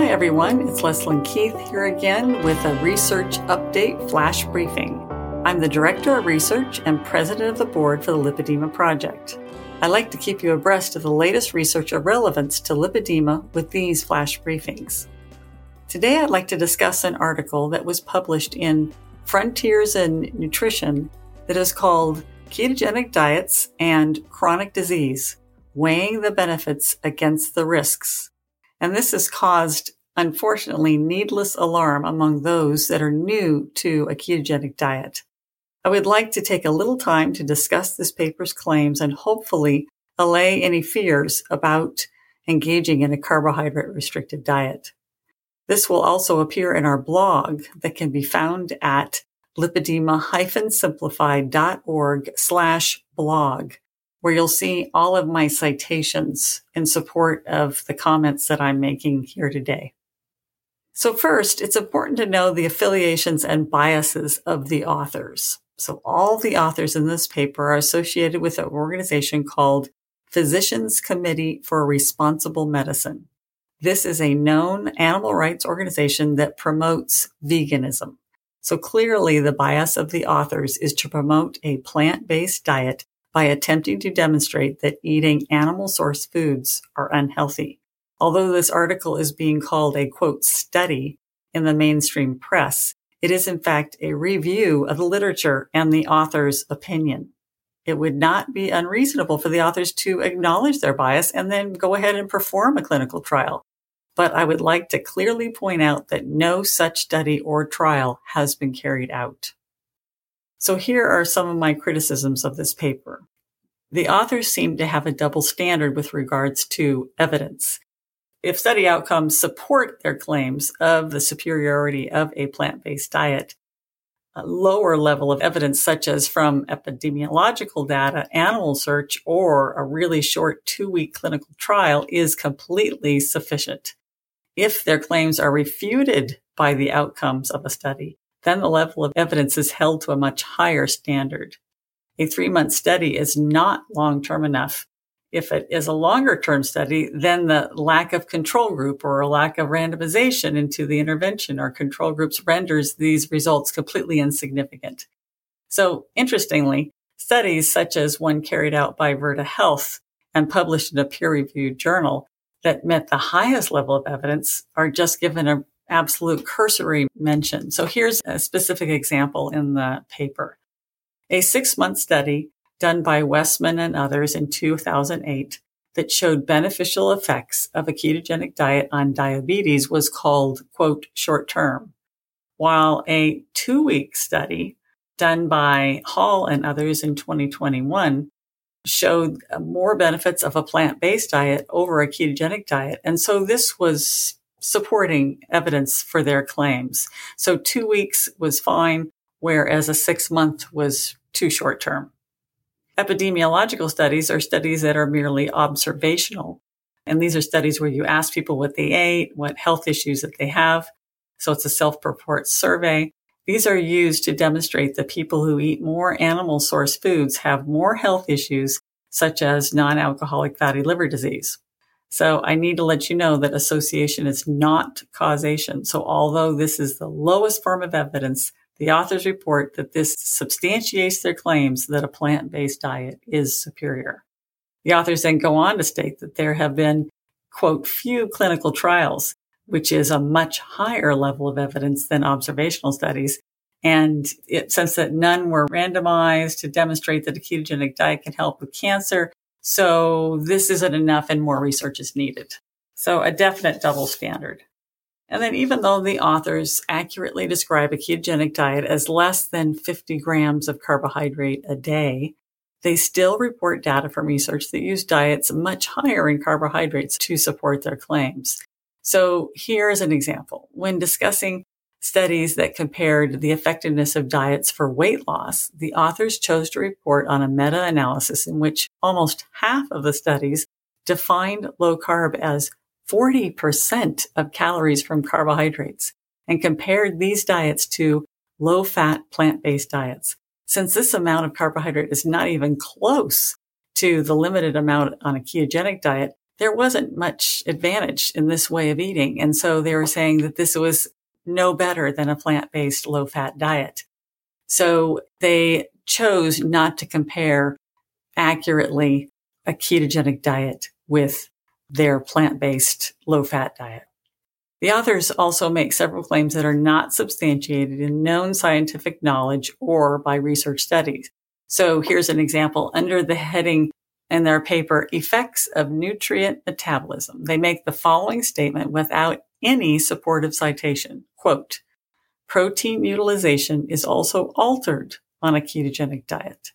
Hi, everyone. It's Leslyn Keith here again with a research update flash briefing. I'm the Director of Research and President of the Board for the Lipedema Project. I like to keep you abreast of the latest research of relevance to lipedema with these flash briefings. Today, I'd like to discuss an article that was published in Frontiers in Nutrition that is called Ketogenic Diets and Chronic Disease Weighing the Benefits Against the Risks and this has caused, unfortunately, needless alarm among those that are new to a ketogenic diet. I would like to take a little time to discuss this paper's claims and hopefully allay any fears about engaging in a carbohydrate restricted diet. This will also appear in our blog that can be found at lipedema-simplified.org slash blog where you'll see all of my citations in support of the comments that I'm making here today. So first, it's important to know the affiliations and biases of the authors. So all the authors in this paper are associated with an organization called Physicians Committee for Responsible Medicine. This is a known animal rights organization that promotes veganism. So clearly the bias of the authors is to promote a plant-based diet by attempting to demonstrate that eating animal source foods are unhealthy. Although this article is being called a quote study in the mainstream press, it is in fact a review of the literature and the author's opinion. It would not be unreasonable for the authors to acknowledge their bias and then go ahead and perform a clinical trial. But I would like to clearly point out that no such study or trial has been carried out. So here are some of my criticisms of this paper. The authors seem to have a double standard with regards to evidence. If study outcomes support their claims of the superiority of a plant-based diet, a lower level of evidence, such as from epidemiological data, animal search, or a really short two week clinical trial is completely sufficient. If their claims are refuted by the outcomes of a study, then the level of evidence is held to a much higher standard. A three month study is not long term enough. If it is a longer term study, then the lack of control group or a lack of randomization into the intervention or control groups renders these results completely insignificant. So interestingly, studies such as one carried out by Virta Health and published in a peer reviewed journal that met the highest level of evidence are just given a absolute cursory mention. So here's a specific example in the paper. A six month study done by Westman and others in 2008 that showed beneficial effects of a ketogenic diet on diabetes was called, quote, short term. While a two week study done by Hall and others in 2021 showed more benefits of a plant based diet over a ketogenic diet. And so this was supporting evidence for their claims. So two weeks was fine, whereas a six month was too short term. Epidemiological studies are studies that are merely observational. And these are studies where you ask people what they ate, what health issues that they have. So it's a self-report survey. These are used to demonstrate that people who eat more animal source foods have more health issues, such as non-alcoholic fatty liver disease. So I need to let you know that association is not causation. So although this is the lowest form of evidence, the authors report that this substantiates their claims that a plant-based diet is superior. The authors then go on to state that there have been, quote, few clinical trials, which is a much higher level of evidence than observational studies. And it, since that none were randomized to demonstrate that a ketogenic diet can help with cancer, so this isn't enough and more research is needed. So a definite double standard. And then even though the authors accurately describe a ketogenic diet as less than 50 grams of carbohydrate a day, they still report data from research that use diets much higher in carbohydrates to support their claims. So here's an example. When discussing studies that compared the effectiveness of diets for weight loss, the authors chose to report on a meta-analysis in which almost half of the studies defined low carb as 40% of calories from carbohydrates and compared these diets to low fat plant-based diets. Since this amount of carbohydrate is not even close to the limited amount on a ketogenic diet, there wasn't much advantage in this way of eating. And so they were saying that this was no better than a plant-based low fat diet. So they chose not to compare accurately a ketogenic diet with their plant-based low fat diet. The authors also make several claims that are not substantiated in known scientific knowledge or by research studies. So here's an example under the heading in their paper, Effects of Nutrient Metabolism. They make the following statement without any supportive citation. Quote, protein utilization is also altered on a ketogenic diet.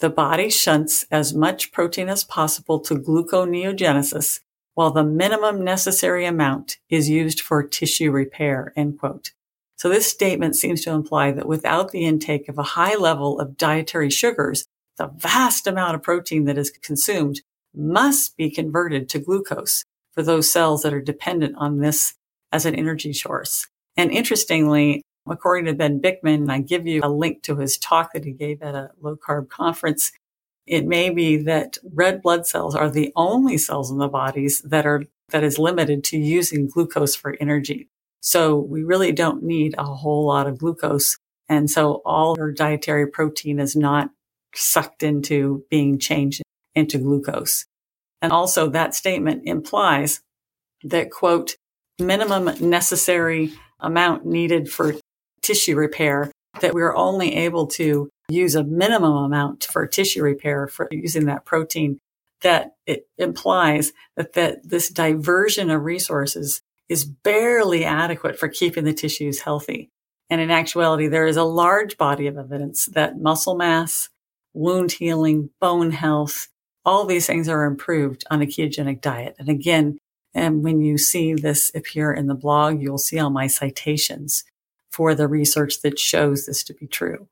The body shunts as much protein as possible to gluconeogenesis while the minimum necessary amount is used for tissue repair, end quote. So this statement seems to imply that without the intake of a high level of dietary sugars, the vast amount of protein that is consumed must be converted to glucose for those cells that are dependent on this as an energy source. And interestingly, according to Ben Bikman, I give you a link to his talk that he gave at a low carb conference. It may be that red blood cells are the only cells in the bodies that are, that is limited to using glucose for energy. So we really don't need a whole lot of glucose. And so all our dietary protein is not sucked into being changed into glucose. And also that statement implies that quote, minimum necessary amount needed for tissue repair, that we're only able to use a minimum amount for tissue repair for using that protein, that it implies that, that this diversion of resources is barely adequate for keeping the tissues healthy. And in actuality, there is a large body of evidence that muscle mass, wound healing, bone health, all these things are improved on a ketogenic diet. And again, and when you see this appear in the blog, you'll see all my citations for the research that shows this to be true.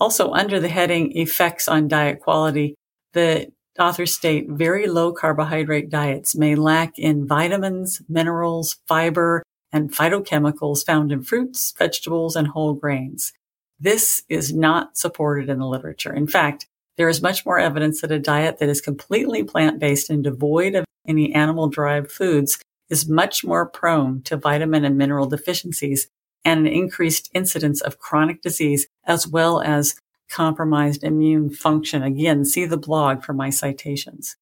Also under the heading effects on diet quality, the authors state very low carbohydrate diets may lack in vitamins, minerals, fiber, and phytochemicals found in fruits, vegetables, and whole grains. This is not supported in the literature. In fact, there is much more evidence that a diet that is completely plant-based and devoid of any animal-derived foods is much more prone to vitamin and mineral deficiencies and an increased incidence of chronic disease as well as compromised immune function. Again, see the blog for my citations.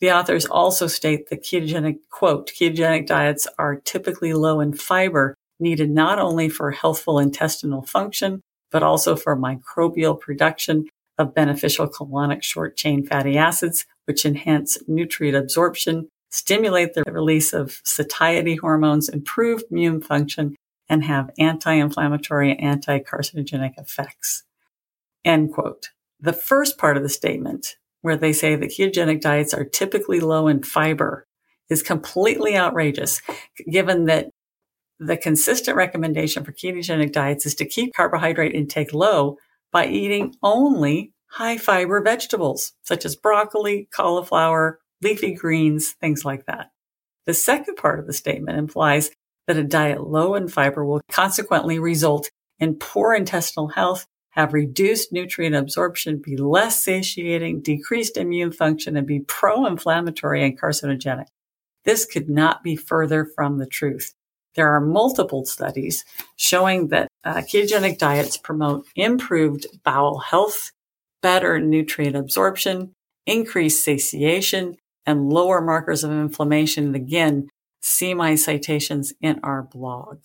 The authors also state that ketogenic, quote, ketogenic diets are typically low in fiber needed not only for healthful intestinal function, but also for microbial production of beneficial colonic short chain fatty acids, which enhance nutrient absorption, stimulate the release of satiety hormones, improve immune function, and have anti-inflammatory anti-carcinogenic effects. End quote. The first part of the statement, where they say that ketogenic diets are typically low in fiber, is completely outrageous, given that the consistent recommendation for ketogenic diets is to keep carbohydrate intake low by eating only high fiber vegetables, such as broccoli, cauliflower, leafy greens, things like that. The second part of the statement implies that a diet low in fiber will consequently result in poor intestinal health, have reduced nutrient absorption, be less satiating, decreased immune function, and be pro-inflammatory and carcinogenic. This could not be further from the truth. There are multiple studies showing that uh, ketogenic diets promote improved bowel health, better nutrient absorption, increased satiation, and lower markers of inflammation. And again, see my citations in our blog.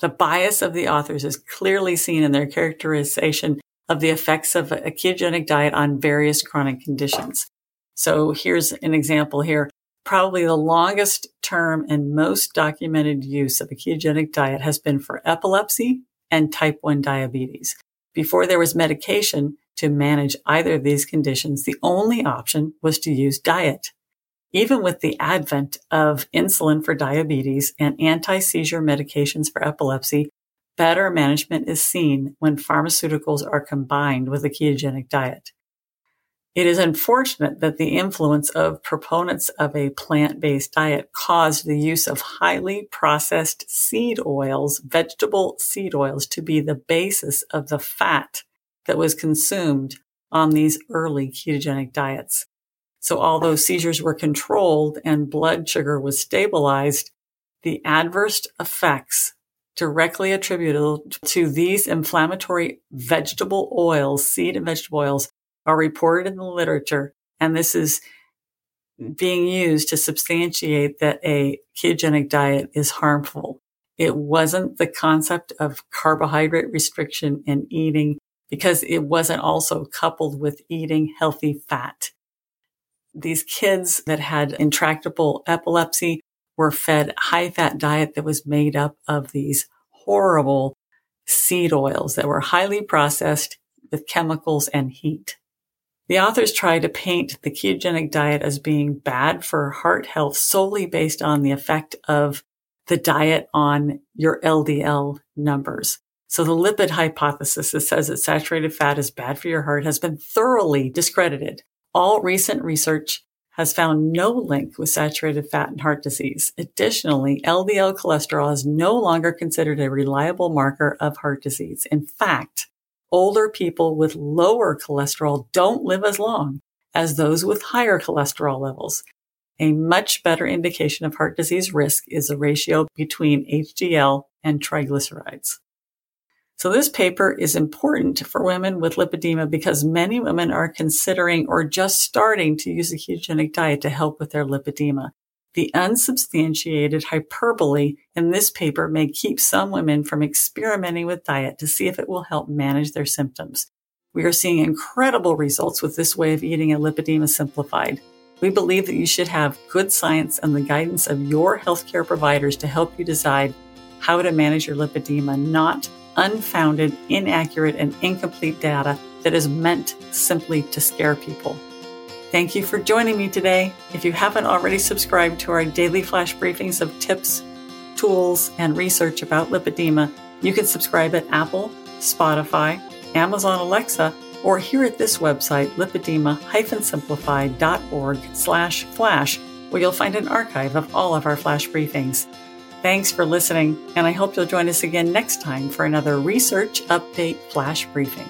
The bias of the authors is clearly seen in their characterization of the effects of a ketogenic diet on various chronic conditions. So here's an example here probably the longest term and most documented use of a ketogenic diet has been for epilepsy and type 1 diabetes. Before there was medication to manage either of these conditions, the only option was to use diet. Even with the advent of insulin for diabetes and anti-seizure medications for epilepsy, better management is seen when pharmaceuticals are combined with a ketogenic diet. It is unfortunate that the influence of proponents of a plant-based diet caused the use of highly processed seed oils, vegetable seed oils, to be the basis of the fat that was consumed on these early ketogenic diets. So although seizures were controlled and blood sugar was stabilized, the adverse effects directly attributable to these inflammatory vegetable oils, seed and vegetable oils, are reported in the literature. And this is being used to substantiate that a ketogenic diet is harmful. It wasn't the concept of carbohydrate restriction and eating because it wasn't also coupled with eating healthy fat. These kids that had intractable epilepsy were fed high fat diet that was made up of these horrible seed oils that were highly processed with chemicals and heat. The authors try to paint the ketogenic diet as being bad for heart health solely based on the effect of the diet on your LDL numbers. So the lipid hypothesis that says that saturated fat is bad for your heart has been thoroughly discredited. All recent research has found no link with saturated fat and heart disease. Additionally, LDL cholesterol is no longer considered a reliable marker of heart disease. In fact, older people with lower cholesterol don't live as long as those with higher cholesterol levels. A much better indication of heart disease risk is the ratio between HDL and triglycerides. So this paper is important for women with lipedema because many women are considering or just starting to use a ketogenic diet to help with their lipedema. The unsubstantiated hyperbole in this paper may keep some women from experimenting with diet to see if it will help manage their symptoms. We are seeing incredible results with this way of eating a lipedema simplified. We believe that you should have good science and the guidance of your healthcare providers to help you decide how to manage your lipedema, not unfounded, inaccurate, and incomplete data that is meant simply to scare people. Thank you for joining me today. If you haven't already subscribed to our daily flash briefings of tips, tools, and research about lipedema, you can subscribe at Apple, Spotify, Amazon Alexa, or here at this website, lipedema-simplified.org slash flash, where you'll find an archive of all of our flash briefings. Thanks for listening, and I hope you'll join us again next time for another Research Update Flash Briefing.